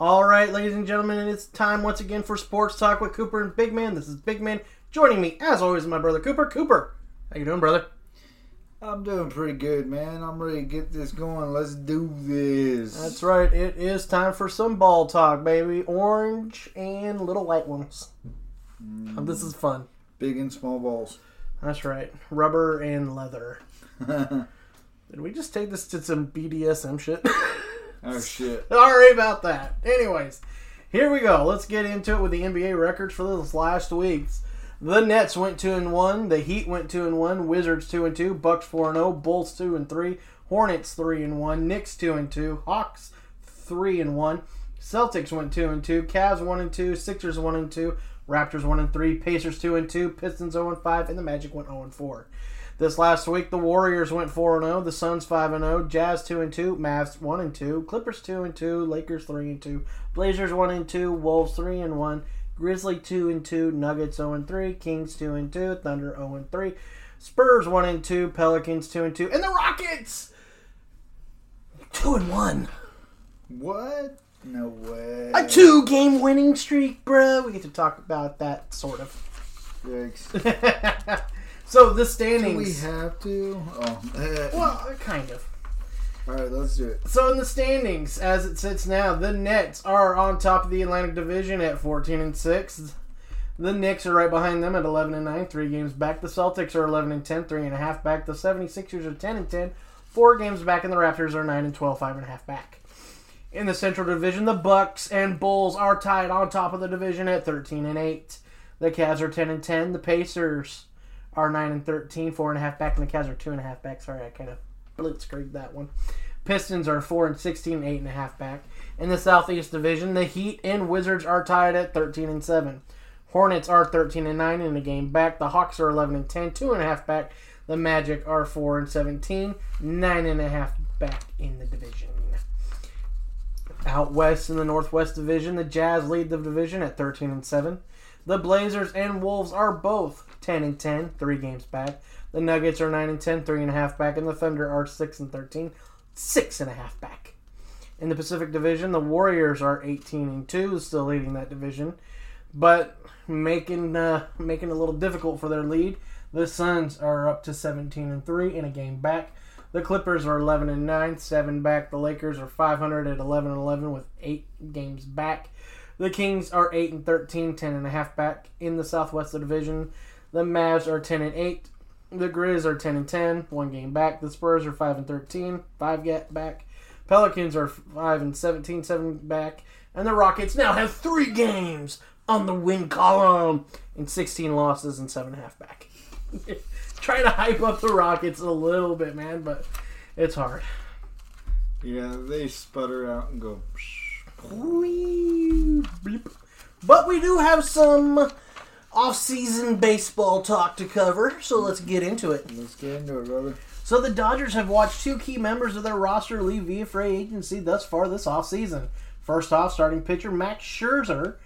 All right, ladies and gentlemen, it's time once again for Sports Talk with Cooper and Big Man. This is Big Man. Joining me, as always, my brother Cooper. Cooper, how you doing, brother? I'm doing pretty good, man. I'm ready to get this going. Let's do this. That's right. It is time for some ball talk, baby. Orange and little white ones. Oh, this is fun. big and small balls. That's right. Rubber and leather. Did we just take this to some BDSM shit? Oh shit. Sorry about that. Anyways, here we go. Let's get into it with the NBA records for this last week's. The Nets went two and one. The Heat went two and one. Wizards two and two. Bucks four and zero. Bulls two and three. Hornets three and one. Knicks two and two. Hawks three and one. Celtics went two and two. Cavs one and two. Sixers one and two. Raptors one and three. Pacers two and two. Pistons zero and five. And the Magic went zero and four. This last week, the Warriors went four and zero. The Suns five and zero. Jazz two and two. Mavs one and two. Clippers two and two. Lakers three and two. Blazers one and two. Wolves three and one. Grizzly two and two. Nuggets zero and three. Kings two and two. Thunder zero and three. Spurs one and two. Pelicans two and two. And the Rockets two and one. What? No way. A two game winning streak, bro. We get to talk about that sort of. Yikes. So the standings. Do we have to? Oh. eh. well, kind of. All right, let's do it. So in the standings, as it sits now, the Nets are on top of the Atlantic Division at 14 and 6. The Knicks are right behind them at 11 and 9, three games back. The Celtics are 11 and 10, three and a half back. The 76ers are 10 and 10, four games back, and the Raptors are 9 and 12, five and a half back. In the Central Division, the Bucks and Bulls are tied on top of the division at 13 and 8. The Cavs are 10 and 10. The Pacers are 9 and 13, four and a half back, and the Cavs are two and a half back. Sorry, I kind of blitzkrieged that one. Pistons are 4 and 16, eight and a half back. In the Southeast Division, the Heat and Wizards are tied at 13 and 7. Hornets are 13 and 9 in the game back. The Hawks are 11 and 10, two and a half back. The Magic are 4 and 17, nine and a half back in the division. Out west in the Northwest Division, the Jazz lead the division at 13 and 7. The Blazers and Wolves are both 10 and 10, three games back. The Nuggets are 9 and 10, three and a half back, and the Thunder are 6 and 13, six and a half back. In the Pacific Division, the Warriors are 18 and 2, still leading that division, but making uh, making it a little difficult for their lead. The Suns are up to 17 and 3 in a game back. The Clippers are 11 and 9, 7 back. The Lakers are 500 at 11 and 11 with 8 games back. The Kings are 8 and 13, 10 and a half back in the Southwest Division. The Mavs are 10 and 8. The Grizz are 10 and 10, one game back. The Spurs are 5 and 13, 5 get back. Pelicans are 5 and 17, 7 back. And the Rockets now have 3 games on the win column and 16 losses and 7.5 back. trying to hype up the Rockets a little bit, man, but it's hard. Yeah, they sputter out and go. But we do have some off-season baseball talk to cover, so let's get into it. Let's get into it, brother. So the Dodgers have watched two key members of their roster leave via free agency thus far this offseason. First off, starting pitcher Max Scherzer,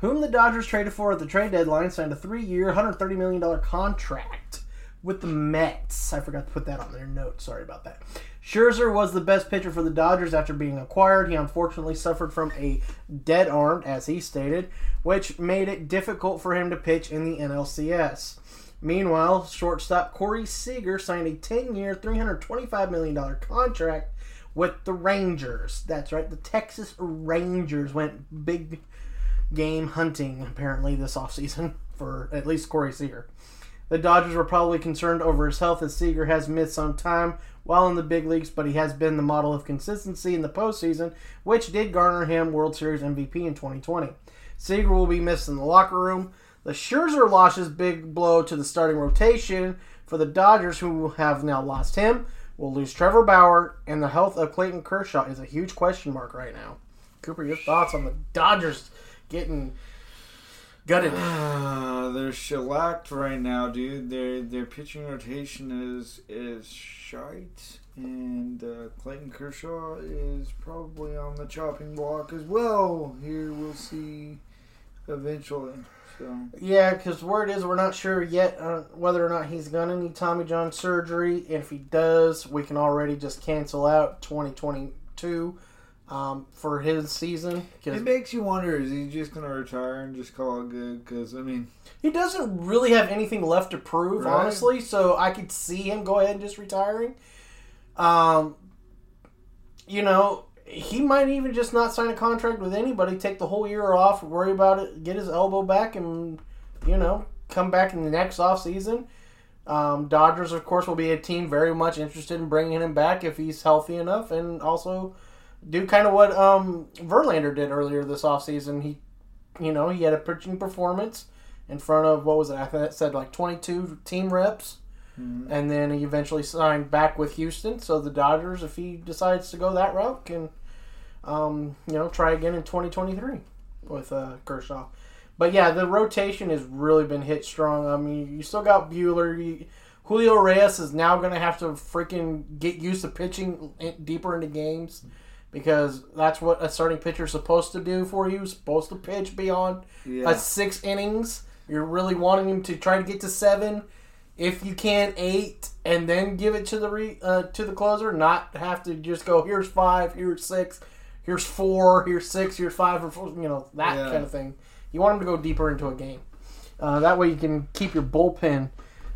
whom the Dodgers traded for at the trade deadline, signed a three-year, $130 million contract with the Mets. I forgot to put that on their note. Sorry about that. Scherzer was the best pitcher for the Dodgers after being acquired. He unfortunately suffered from a dead arm, as he stated, which made it difficult for him to pitch in the NLCS. Meanwhile, shortstop Corey Seager signed a 10 year, $325 million contract with the Rangers. That's right, the Texas Rangers went big game hunting apparently this offseason for at least Corey Seager. The Dodgers were probably concerned over his health as Seager has missed some time while in the big leagues, but he has been the model of consistency in the postseason, which did garner him World Series MVP in 2020. Seager will be missed in the locker room. The Scherzer loss is big blow to the starting rotation for the Dodgers, who have now lost him. Will lose Trevor Bauer, and the health of Clayton Kershaw is a huge question mark right now. Cooper, your thoughts on the Dodgers getting gutted? Uh, they're shellacked right now, dude. Their their pitching rotation is is shite, and uh, Clayton Kershaw is probably on the chopping block as well. Here we'll see eventually. So Yeah, because word is we're not sure yet uh, whether or not he's gonna need Tommy John surgery. If he does, we can already just cancel out 2022 um, for his season. it makes you wonder: is he just gonna retire and just call it good? Because I mean, he doesn't really have anything left to prove, Right. honestly. So I could see him go ahead and just retiring. Um, you know, he might even just not sign a contract with anybody, take the whole year off, worry about it, get his elbow back, and you know, come back in the next off season. Um, Dodgers, of course, will be a team very much interested in bringing him back if he's healthy enough, and also do kind of what um, Verlander did earlier this offseason. He, you know, he had a pitching performance in front of what was it? I think it said like 22 team reps, and then he eventually signed back with Houston. So the Dodgers, if he decides to go that route, can um, you know try again in 2023 with uh, Kershaw. But yeah, the rotation has really been hit strong. I mean, you still got Buehler. You, Julio Urías is now going to have to freaking get used to pitching deeper into games because that's what a starting pitcher is supposed to do for you. Supposed to pitch beyond Yeah. uh, six innings. You're really wanting him to try to get to seven, if you can eight, and then give it to the re, uh, to the closer. Not have to just go here's five, here's six, here's four, here's six, here's five, or four, you know that Yeah. kind of thing. You want him to go deeper into a game. Uh, that way you can keep your bullpen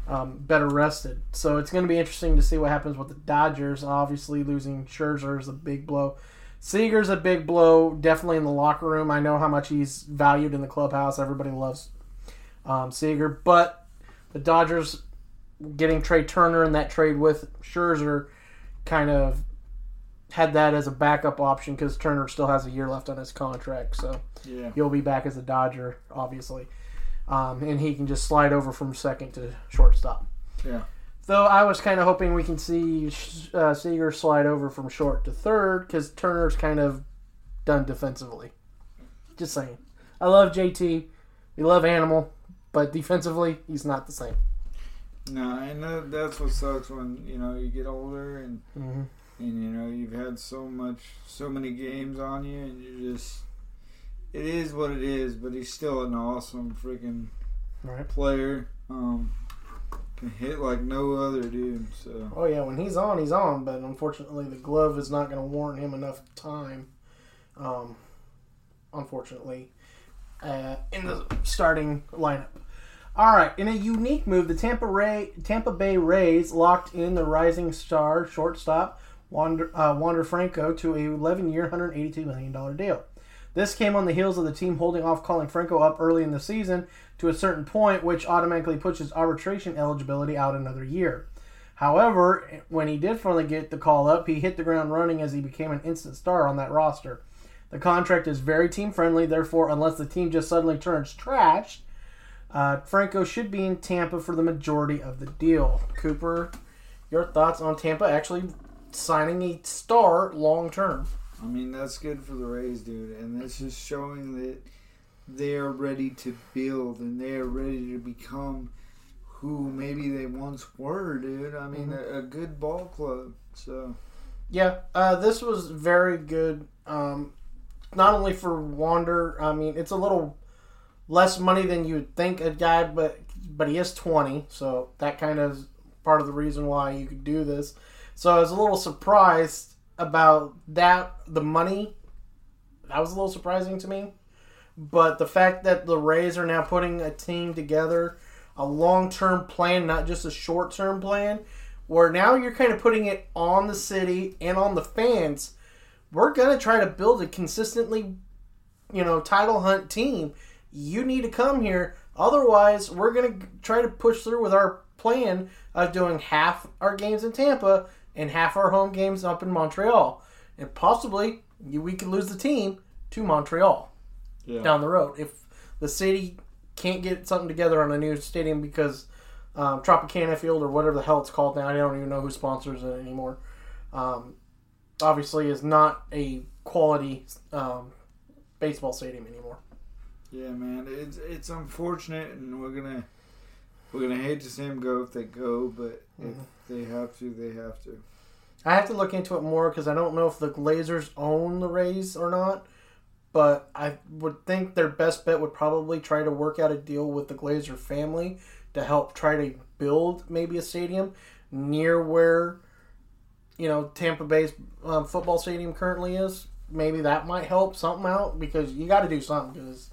um, better rested. So it's going to be interesting to see what happens with the Dodgers. Obviously, losing Scherzer is a big blow. Seager's a big blow, definitely in the locker room. I know how much he's valued in the clubhouse. Everybody loves um, Seager, but the Dodgers getting Trea Turner in that trade with Scherzer kind of had that as a backup option because Turner still has a year left on his contract. So yeah, he'll be back as a Dodger, obviously. Um, and he can just slide over from second to shortstop. yeah. Though I was kind of hoping we can see uh, Seager slide over from short to third because Turner's kind of done defensively. Just saying. I love JT. We love Animal, but defensively, he's not the same. No, and that, that's what sucks when you know you get older and Mm-hmm. and you know you've had so much, so many games on you, and you just it is what it is. But he's still an awesome freaking Right. player. Um, can hit like no other dude. So Oh yeah, when he's on, he's on. But unfortunately, the glove is not going to warrant him enough time. Um, unfortunately, uh, in the starting lineup. All right, in a unique move, the Tampa Ray Tampa Bay Rays locked in the rising star shortstop Wander, uh, Wander Franco to a 11-year, 182 million dollar deal. This came on the heels of the team holding off calling Franco up early in the season to a certain point, which automatically pushes arbitration eligibility out another year. However, when he did finally get the call up, he hit the ground running as he became an instant star on that roster. The contract is very team friendly, therefore, unless the team just suddenly turns trash, Uh, Franco should be in Tampa for the majority of the deal. Cooper, your thoughts on Tampa actually signing a star long term? I mean, that's good for the Rays, dude, and this is showing that they are ready to build and they are ready to become who maybe they once were, dude. I mean, a, a good ball club. So Yeah, uh, this was very good. Um, not only for Wander, I mean, it's a little less money than you would think a guy, but but he is twenty, so that kind of is part of the reason why you could do this. So I was a little surprised about that. The money that was a little surprising to me, but the fact that the Rays are now putting a team together, a long term plan, not just a short term plan where now you're kind of putting it on the city and on the fans. We're going to try to build a consistently, you know, title hunt team. You need to come here. Otherwise, we're going to try to push through with our plan of doing half our games in Tampa and half our home games up in Montreal. And possibly we could lose the team to Montreal yeah, down the road if the city can't get something together on a new stadium because um, Tropicana Field or whatever the hell it's called now, I don't even know who sponsors it anymore. Um, obviously, is not a quality um, baseball stadium anymore. yeah, man, it's it's unfortunate, and we're gonna we're gonna hate to see them go if they go, but if they have to, they have to. I have to look into it more because I don't know if the Glazers own the Rays or not. But I would think their best bet would probably try to work out a deal with the Glazer family to help try to build maybe a stadium near where you know Tampa Bay's um, football stadium currently is. Maybe that might help something out because you got to do something because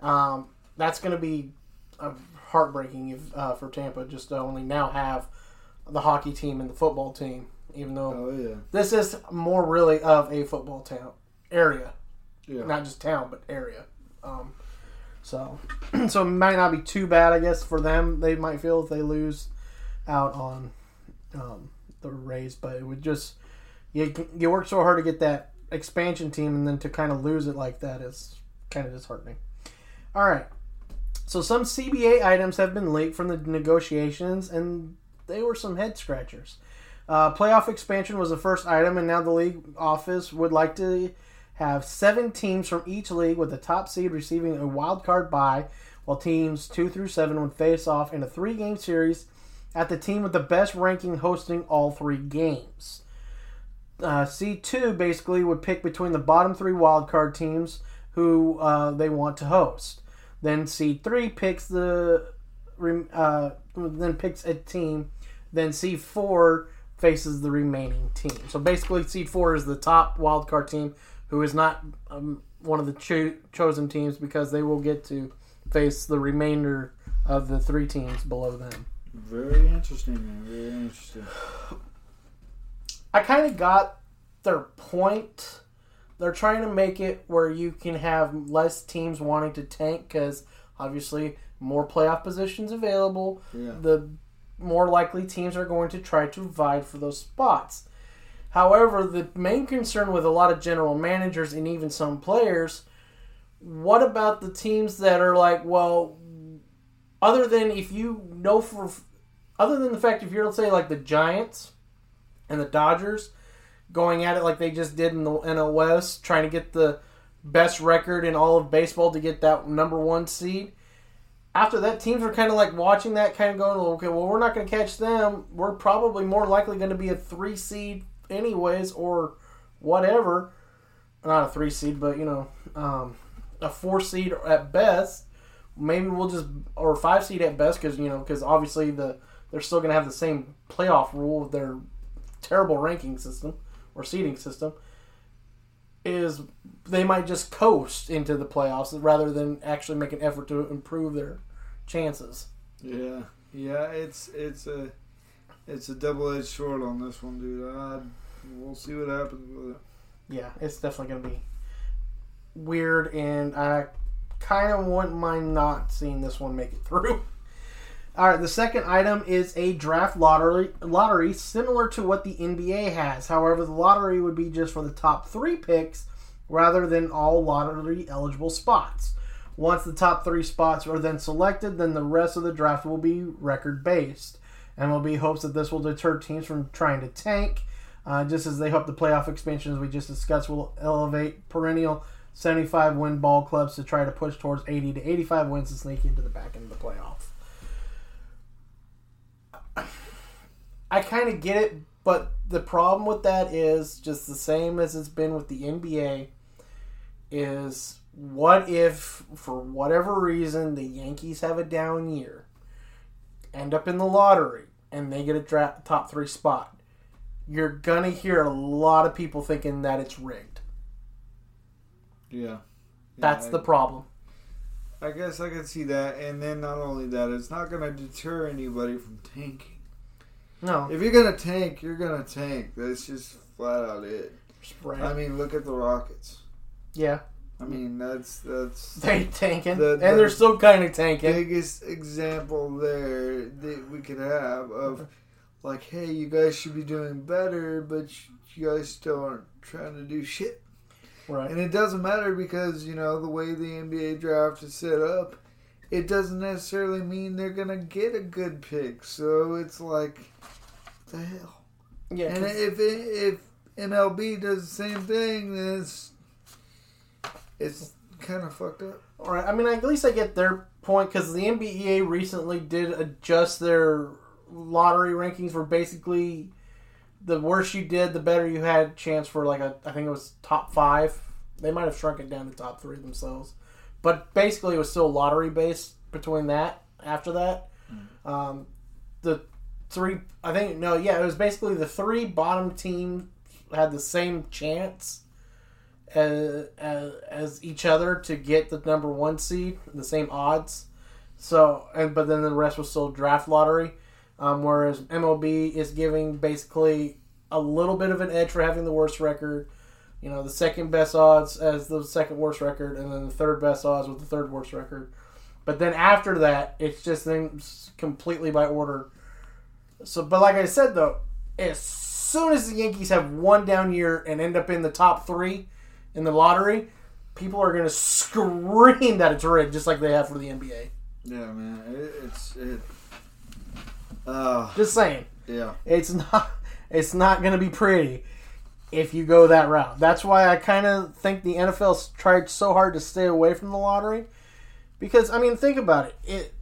um, that's going to be uh, heartbreaking if, uh, for Tampa just to only now have the hockey team and the football team, even though Oh yeah, this is more really of a football town area, yeah. not just town but area. Um, so, so it might not be too bad, I guess, for them. They might feel if they lose out on um, the Rays, but it would just you you work so hard to get that expansion team, and then to kind of lose it like that is kind of disheartening. All right. So some CBA items have been leaked from the negotiations, and they were some head scratchers. Uh, playoff expansion was the first item, and now the league office would like to have seven teams from each league with the top seed receiving a wild card bye, while teams two through seven would face off in a three game series at the team with the best ranking hosting all three games. Uh, C2 basically would pick between the bottom three wild card teams who uh, they want to host. Then C3 picks the uh, then picks a team. Then C4 faces the remaining team. So basically, C4 is the top wild card team who is not um, one of the cho- chosen teams because they will get to face the remainder of the three teams below them. Very interesting, man. Very interesting. I kind of got their point. They're trying to make it where you can have less teams wanting to tank because obviously more playoff positions available. Yeah. The more likely teams are going to try to vie for those spots. However, the main concern with a lot of general managers and even some players, what about the teams that are like, well, other than if you know for, other than the fact if you're let's say like the Giants and the Dodgers going at it like they just did in the NL West, trying to get the best record in all of baseball to get that number one seed. After that, teams are kind of like watching that, kind of going, okay, well, we're not going to catch them. We're probably more likely going to be a three seed, anyways, or whatever. Not a three seed, but you know, um, a four seed at best. Maybe we'll just or five seed at best because you know because obviously the they're still going to have the same playoff rule with their terrible ranking system or seeding system. Is they might just coast into the playoffs rather than actually make an effort to improve their chances. Yeah, yeah. It's it's a it's a double edged sword on this one, dude. Uh, we'll see what happens with it. Yeah, it's definitely going to be weird, and I kind of wouldn't mind not seeing this one make it through. All right, the second item is a draft lottery, lottery similar to what the NBA has. However, the lottery would be just for the top three picks rather than all lottery eligible spots. Once the top three spots are then selected, then the rest of the draft will be record based. MLB hopes that this will deter teams from trying to tank, uh, just as they hope the playoff expansion, as we just discussed, will elevate perennial 75 win ball clubs to try to push towards 80 to 85 wins to sneak into the back end of the playoff. I kind of get it, but the problem with that is just the same as it's been with the NBA is what if for whatever reason the Yankees have a down year, end up in the lottery and they get a draft top 3 spot. You're going to hear a lot of people thinking that it's rigged. Yeah. That's Yeah, the problem. I guess I can see that, and then not only that, it's not going to deter anybody from tanking. No. If you're gonna tank, you're gonna tank. That's just flat out it. Right. I mean, look at the Rockets. yeah. I mean, that's that's They tanking. The- and they're still kind of tanking. biggest example there that we could have of like, hey, you guys should be doing better, but you guys still aren't trying to do shit. Right. And it doesn't matter because you know the way the NBA draft is set up, it doesn't necessarily mean they're gonna get a good pick. So it's like, what the hell. yeah. And if it, if MLB does the same thing, then it's it's kind of fucked up. All right. I mean, at least I get their point because the NBA recently did adjust their lottery rankings for basically the worse you did, the better you had chance for like a I think it was top five. They might have shrunk it down to top three themselves, but basically it was still lottery based between that. After that, mm. um, the three I think no yeah it was basically the three bottom teams had the same chance as, as, as each other to get the number one seed, the same odds. So, and but then the rest was still draft lottery. Um, whereas MLB is giving basically a little bit of an edge for having the worst record. You know, the second best odds as the second worst record, and then the third best odds with the third worst record. But then after that, it's just then completely by order. So, but like I said though, as soon as the Yankees have one down year and end up in the top three in the lottery, people are going to scream that it's rigged, just like they have for the NBA. Yeah, man, it, it's it. Uh, Just saying, yeah, it's not it's not going to be pretty if you go that route. That's why I kind of think the NFL's tried so hard to stay away from the lottery because I mean, think about it. It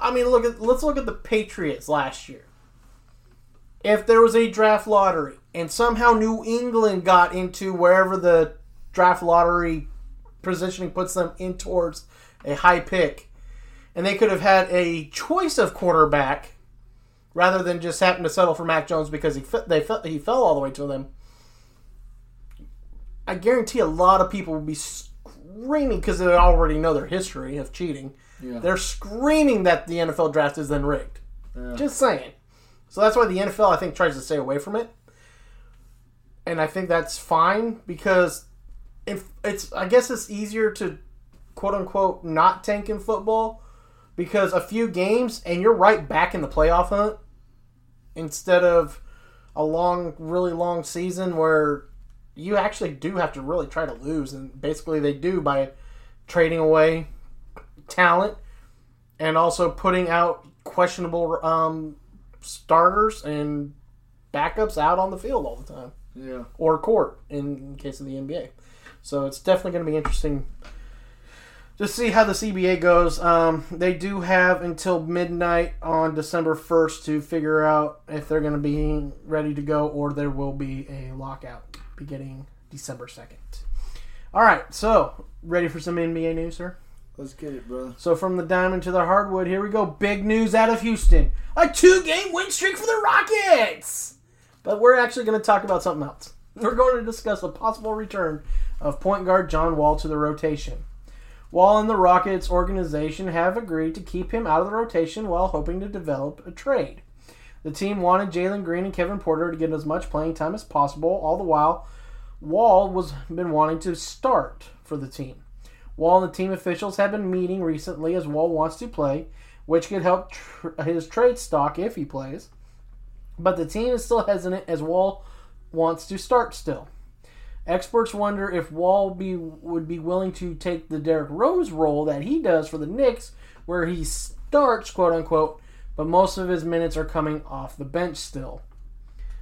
I mean, look at let's look at the Patriots last year. If there was a draft lottery and somehow New England got into wherever the draft lottery positioning puts them in towards a high pick, and they could have had a choice of quarterback rather than just happen to settle for Mac Jones because he fe- they fe- he fell all the way to them. I guarantee a lot of people will be screaming because they already know their history of cheating. yeah. They're screaming that the NFL draft is then rigged. Yeah. Just saying. So that's why the NFL, I think, tries to stay away from it. And I think that's fine because if it's, I guess it's easier to quote unquote not tank in football because a few games and you're right back in the playoff hunt instead of a long, really long season where you actually do have to really try to lose. And basically, they do by trading away talent and also putting out questionable um, starters and backups out on the field all the time yeah. or court in, case of the NBA. So it's definitely going to be interesting to see how the CBA goes. Um, they do have until midnight on December 1st to figure out if they're going to be ready to go or there will be a lockout beginning December 2nd. All right, so ready for some NBA news, sir? Let's get it, brother. So from the diamond to the hardwood, here we go. Big news out of Houston: a two-game win streak for the Rockets. But we're actually going to talk about something else. We're going to discuss the possible return of point guard John Wall to the rotation. Wall and the Rockets organization have agreed to keep him out of the rotation while hoping to develop a trade. The team wanted Jalen Green and Kevin Porter to get as much playing time as possible, all the while Wall was been wanting to start for the team. Wall and the team officials have been meeting recently as Wall wants to play, which could help tr- his trade stock if he plays. But the team is still hesitant as Wall wants to start still. Experts wonder if Wall be would be willing to take the Derrick Rose role that he does for the Knicks, where he starts, quote unquote, but most of his minutes are coming off the bench still.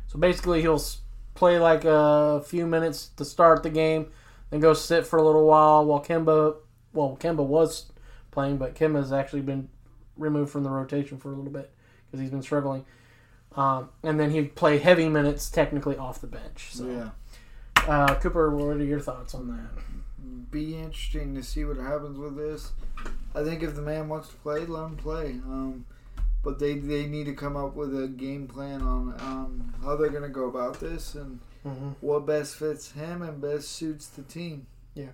So basically, he'll play like a few minutes to start the game, then go sit for a little while while Kemba, well, Kemba was playing, but Kemba's actually been removed from the rotation for a little bit because he's been struggling. Um, and then he'd play heavy minutes technically off the bench. So, Yeah. Uh, Cooper, what are your thoughts on that? Be interesting to see what happens with this. I think if the man wants to play, let him play. Um, but they they need to come up with a game plan on on how they're going to go about this and Mhm. what best fits him and best suits the team. Yeah,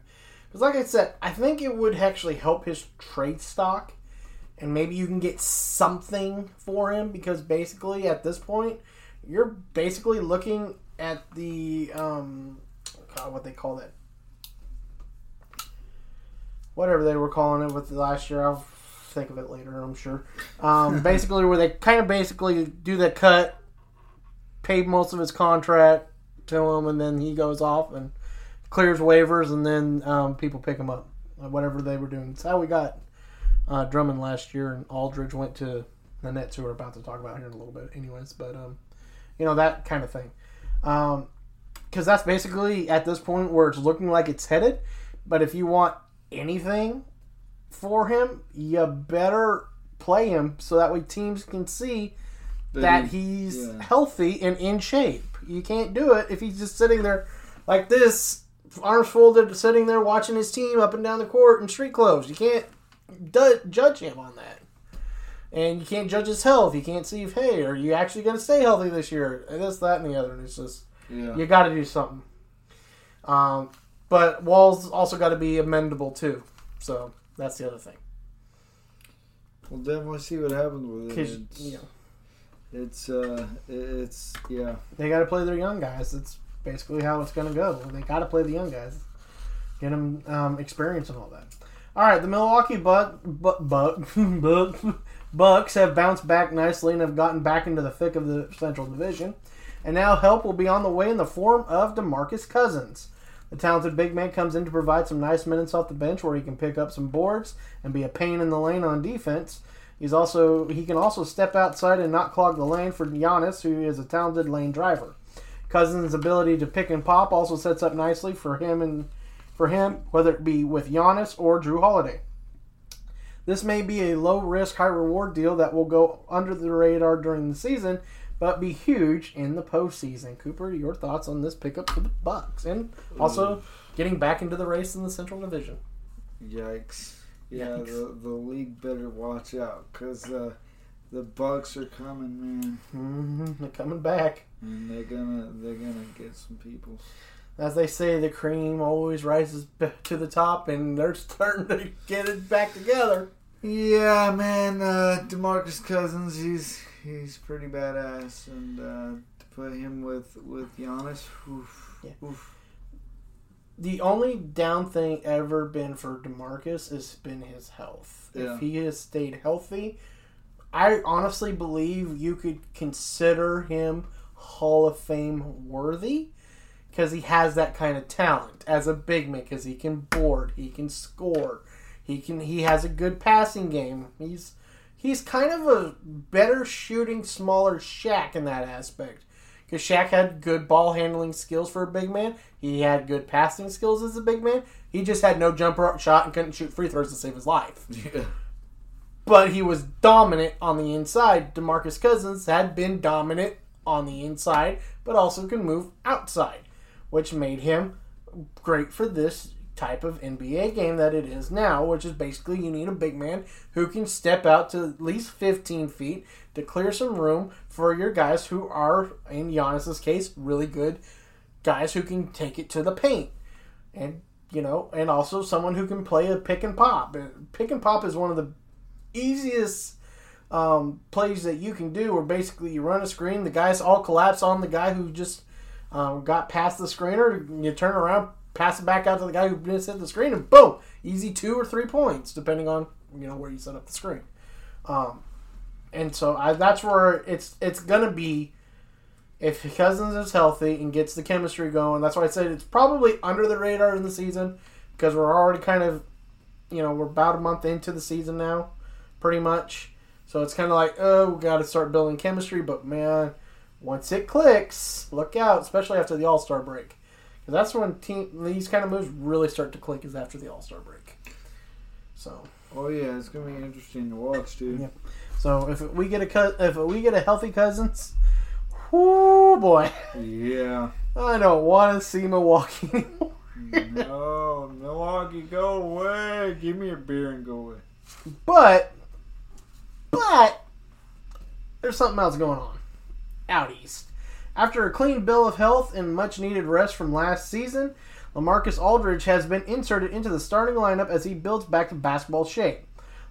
because, like I said, I think it would actually help his trade stock, and maybe you can get something for him. Because basically, at this point, you're basically looking at the um, God, what they call that, whatever they were calling it with the last year. I'll think of it later. I'm sure. Um, basically, where they kind of basically do the cut, pay most of his contract to him, and then he goes off and clears waivers, and then um, people pick him up. Whatever they were doing. It's how we got uh, Drummond last year, and Aldridge went to the Nets, who we're about to talk about here in a little bit, anyways. But um, you know that kind of thing, Um, because that's basically at this point where it's looking like it's headed. But if you want anything for him, you better play him so that way teams can see that he's yeah. healthy and in shape. You can't do it if he's just sitting there like this, arms folded, sitting there watching his team up and down the court in street clothes. You can't du- judge him on that. And you can't judge his health. You can't see if, hey, are you actually going to stay healthy this year? And this, that, and the other. And it's just, Yeah. you got to do something. Um, but Wall's also got to be amendable, too. So that's the other thing. We'll definitely see what happens with it. It's, know, it's uh, it's yeah. they got to play their young guys. That's basically how it's going to go. They got to play the young guys, get them um, experience and all that. All right, the Milwaukee Buck, Buck, Buck, Buck, Bucks have bounced back nicely and have gotten back into the thick of the Central Division, and now help will be on the way in the form of DeMarcus Cousins. The talented big man comes in to provide some nice minutes off the bench where he can pick up some boards and be a pain in the lane on defense. He's also he can also step outside and not clog the lane for Giannis, who is a talented lane driver. Cousins' ability to pick and pop also sets up nicely for him and for him, whether it be with Giannis or Jrue Holiday. This may be a low risk, high reward deal that will go under the radar during the season, but be huge in the postseason. Cooper, your thoughts on this pickup for the Bucks, and also getting back into the race in the Central Division. Yikes! Yeah, Yikes. the the league better watch out because uh, the Bucks are coming, man, hmm They're coming back. and they're gonna they're gonna get some people. As they say, the cream always rises to the top, and they're starting to get it back together. Yeah, man, uh, Demarcus Cousins, he's he's pretty badass, and uh, to put him with with Giannis, oof, Yeah. oof. The only down thing ever been for Demarcus has been his health. Yeah. If he has stayed healthy, I honestly believe you could consider him Hall of Fame worthy because he has that kind of talent as a big man. Because he can board, he can score, he can he has a good passing game. He's he's kind of a better shooting, smaller Shaq in that aspect. Because Shaq had good ball handling skills for a big man. He had good passing skills as a big man. He just had no jumper shot and couldn't shoot free throws to save his life. Yeah. But he was dominant on the inside. DeMarcus Cousins had been dominant on the inside, but also can move outside, which made him great for this type of NBA game that it is now, which is basically you need a big man who can step out to at least 15 feet to clear some room for your guys who are, in Giannis's case, really good guys who can take it to the paint. And, you know, and also someone who can play a pick and pop. Pick and pop is one of the easiest um, plays that you can do where basically you run a screen, the guys all collapse on the guy who just um, got past the screener, you turn around, pass it back out to the guy who just hit the screen, and boom, easy two or three points depending on you know where you set up the screen. Um, and so I, that's where it's it's gonna be if Cousins is healthy and gets the chemistry going, that's why I said it's probably under the radar in the season because we're already kind of, you know, we're about a month into the season now, pretty much. So it's kind of like, oh, we got to start building chemistry. But man, once it clicks, look out, especially after the All Star break, because that's when team these kind of moves really start to click is after the All Star break. So Oh yeah, it's gonna be interesting to watch, dude. Yeah. So if we get a if we get a healthy Cousins, whoo boy, Yeah. I don't want to see Milwaukee. no, Milwaukee, go away. Give me a beer and go away. but but there's something else going on out east. After a clean bill of health and much needed rest from last season, Lamarcus Aldridge has been inserted into the starting lineup as he builds back to basketball shape.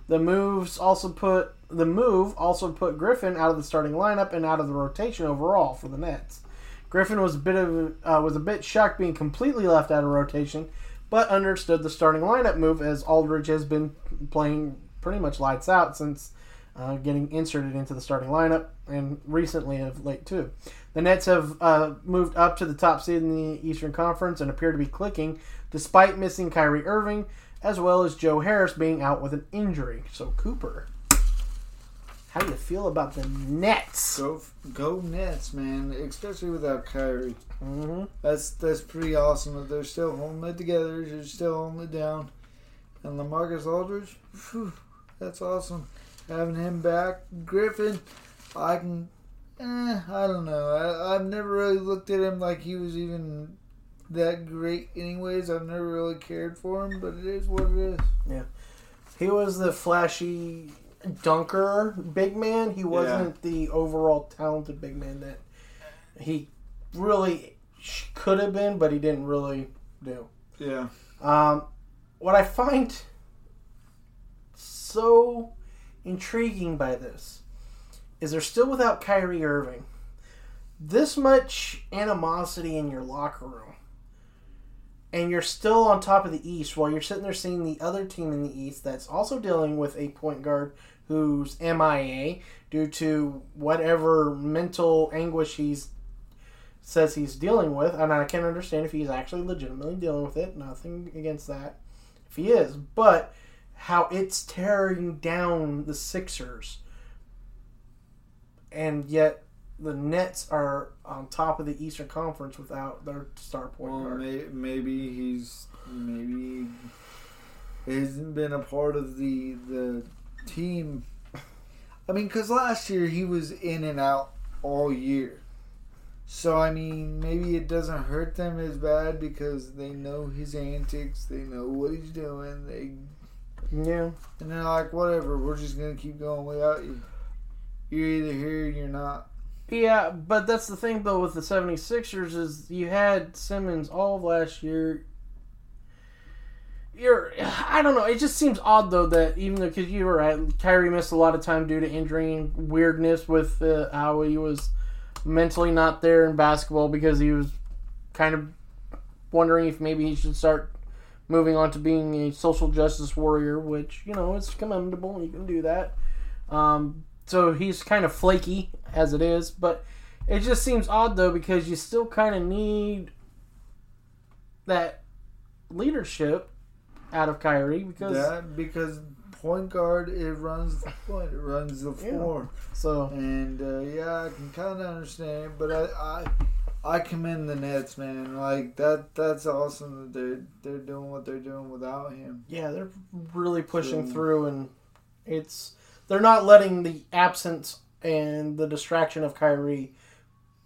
The moves also put the move also put Griffin out of the starting lineup and out of the rotation overall for the Nets. Griffin was a bit of uh, was a bit shocked being completely left out of rotation, but understood the starting lineup move as Aldridge has been playing pretty much lights out since uh, getting inserted into the starting lineup and recently of late too. The Nets have uh, moved up to the top seed in the Eastern Conference and appear to be clicking despite missing Kyrie Irving as well as Joe Harris being out with an injury. So Cooper, how do you feel about the Nets? Go, go Nets, man. Especially without Kyrie. Mm-hmm. That's that's pretty awesome that they're still holding it together. They're still holding it down. And Lamarcus Aldridge, phew, that's awesome. Having him back, Griffin, I can. Eh, I don't know. I, I've never really looked at him like he was even that great. Anyways, I've never really cared for him, but it is what it is. Yeah. He was the flashy dunker big man. He wasn't the overall talented big man that he really could have been, but he didn't really do. Yeah. Um, what I find so intriguing by this is they're still without Kyrie Irving. This much animosity in your locker room. And you're still on top of the East while you're sitting there seeing the other team in the East that's also dealing with a point guard who's MIA due to whatever mental anguish he's says he's dealing with, and I can understand if he's actually legitimately dealing with it. Nothing against that, if he is, but how it's tearing down the Sixers, and yet the Nets are on top of the Eastern Conference without their star point Well, guard. may, maybe he's maybe he hasn't been a part of the the team. I mean, because last year he was in and out all year. So I mean, maybe it doesn't hurt them as bad because they know his antics, they know what he's doing, they Yeah, and they're like, whatever, we're just gonna keep going without you. You're either here, or you're not. yeah, but that's the thing though with the 76ers is you had Simmons all of last year. You're, I don't know. It just seems odd though that even though because you were right, Kyrie missed a lot of time due to injury and weirdness with uh, how he was mentally not there in basketball because he was kind of wondering if maybe he should start moving on to being a social justice warrior, which you know it's commendable. You can do that. Um, so he's kind of flaky as it is, but it just seems odd though because you still kind of need that leadership out of Kyrie because That because point guard it runs the point, it runs the floor. so And uh, yeah, I can kind of understand, it, but I, I I commend the Nets, man. Like that that's awesome that they're they're doing what they're doing without him. yeah they're really pushing So- through and it's they're not letting the absence and the distraction of Kyrie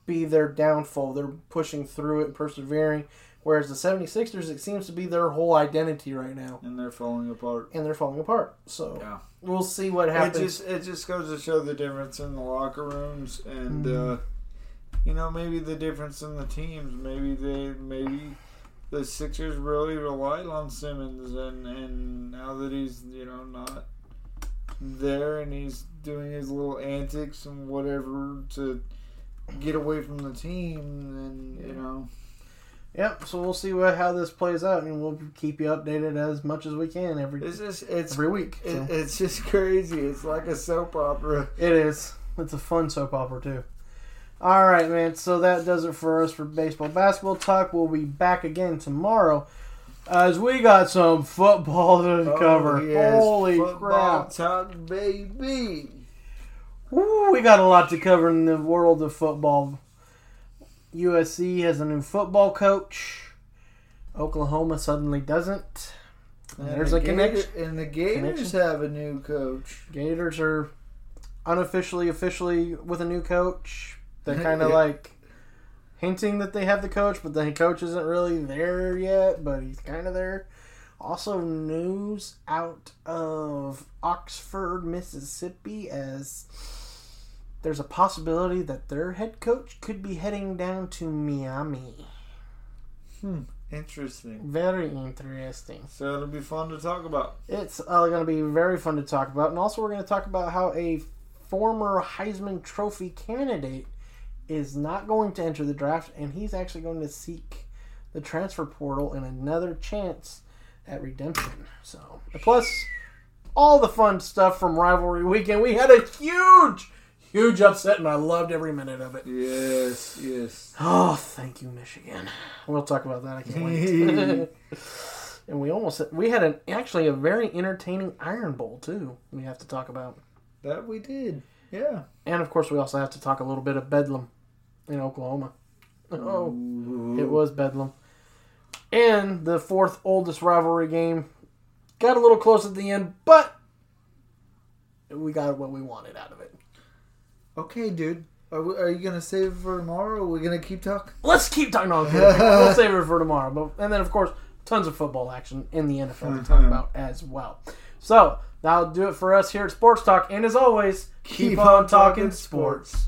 be their downfall. They're pushing through it and persevering. Whereas the 76ers, it seems to be their whole identity right now. And they're falling apart. And they're falling apart. So Yeah. we'll see what happens. It just it just goes to show the difference in the locker rooms and Mm-hmm. uh, you know maybe the difference in the teams. Maybe they maybe the Sixers really relied on Simmons and and now that he's you know not there and he's doing his little antics and whatever to get away from the team and you know Yep. So we'll see what how this plays out, and we'll keep you updated as much as we can every it's just it's every week. it, so. it's just crazy. It's like a soap opera. It is. It's a fun soap opera too. All right, man. So that does it for us for baseball, basketball talk. We'll be back again tomorrow, as we got some football to oh, cover. Oh, yes, Holy football crap! talk, baby. Woo, we got a lot to cover in the world of football. USC has a new football coach. Oklahoma suddenly doesn't. And There's the a connection. Gator- And the Gators connection. have a new coach. Gators are unofficially, officially with a new coach. They're kind of Yeah. like hinting that they have the coach, but the coach isn't really there yet, but he's kind of there. Also, news out of Oxford, Mississippi, as there's a possibility that their head coach could be heading down to Miami. Hmm. Interesting. Very interesting. So it'll be fun to talk about. It's uh, going to be very fun to talk about. And also, we're going to talk about how a former Heisman Trophy candidate is not going to enter the draft, and he's actually going to seek the transfer portal and another chance at redemption. So, plus all the fun stuff from rivalry weekend. We had a huge, huge upset, and I loved every minute of it. Yes, yes. Oh, thank you, Michigan. We'll talk about that. I can't wait. and we almost we had an actually a very entertaining Iron Bowl too. We have to talk about, That we did. Yeah. and of course we also have to talk a little bit of Bedlam in Oklahoma. Oh, it was Bedlam. And the fourth oldest rivalry game got a little close at the end, but we got what we wanted out of it. Okay, dude. Are, we, are you gonna save it for tomorrow? Or are we gonna keep talking? Let's keep talking on We'll save it for tomorrow. But and then of course tons of football action in the NFL to talk about as well. So that'll do it for us here at Sports Talk. And as always, keep, on talking sports.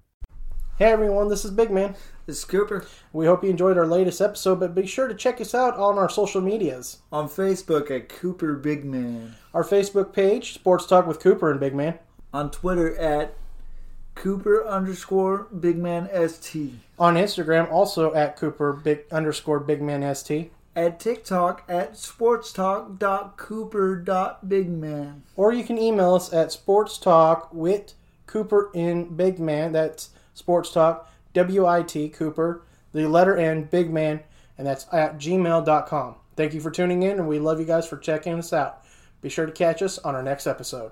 Hey everyone, this is Big Man. This is Cooper We hope you enjoyed our latest episode, but be sure to check us out on our social medias. on Facebook at Cooper Big Man. Our Facebook page, Sports Talk with Cooper and Big Man. On Twitter at Cooper underscore Big Man ST. On Instagram, also at Cooper Big underscore Big Man ST. At TikTok at sportstalk.cooper.bigman. Or you can email us at Sports Talk with Cooper in Big Man. That's Sports Talk, W I T Cooper, the letter N, Big Man, and that's at gmail.com. Thank you for tuning in, and we love you guys for checking us out. Be sure to catch us on our next episode.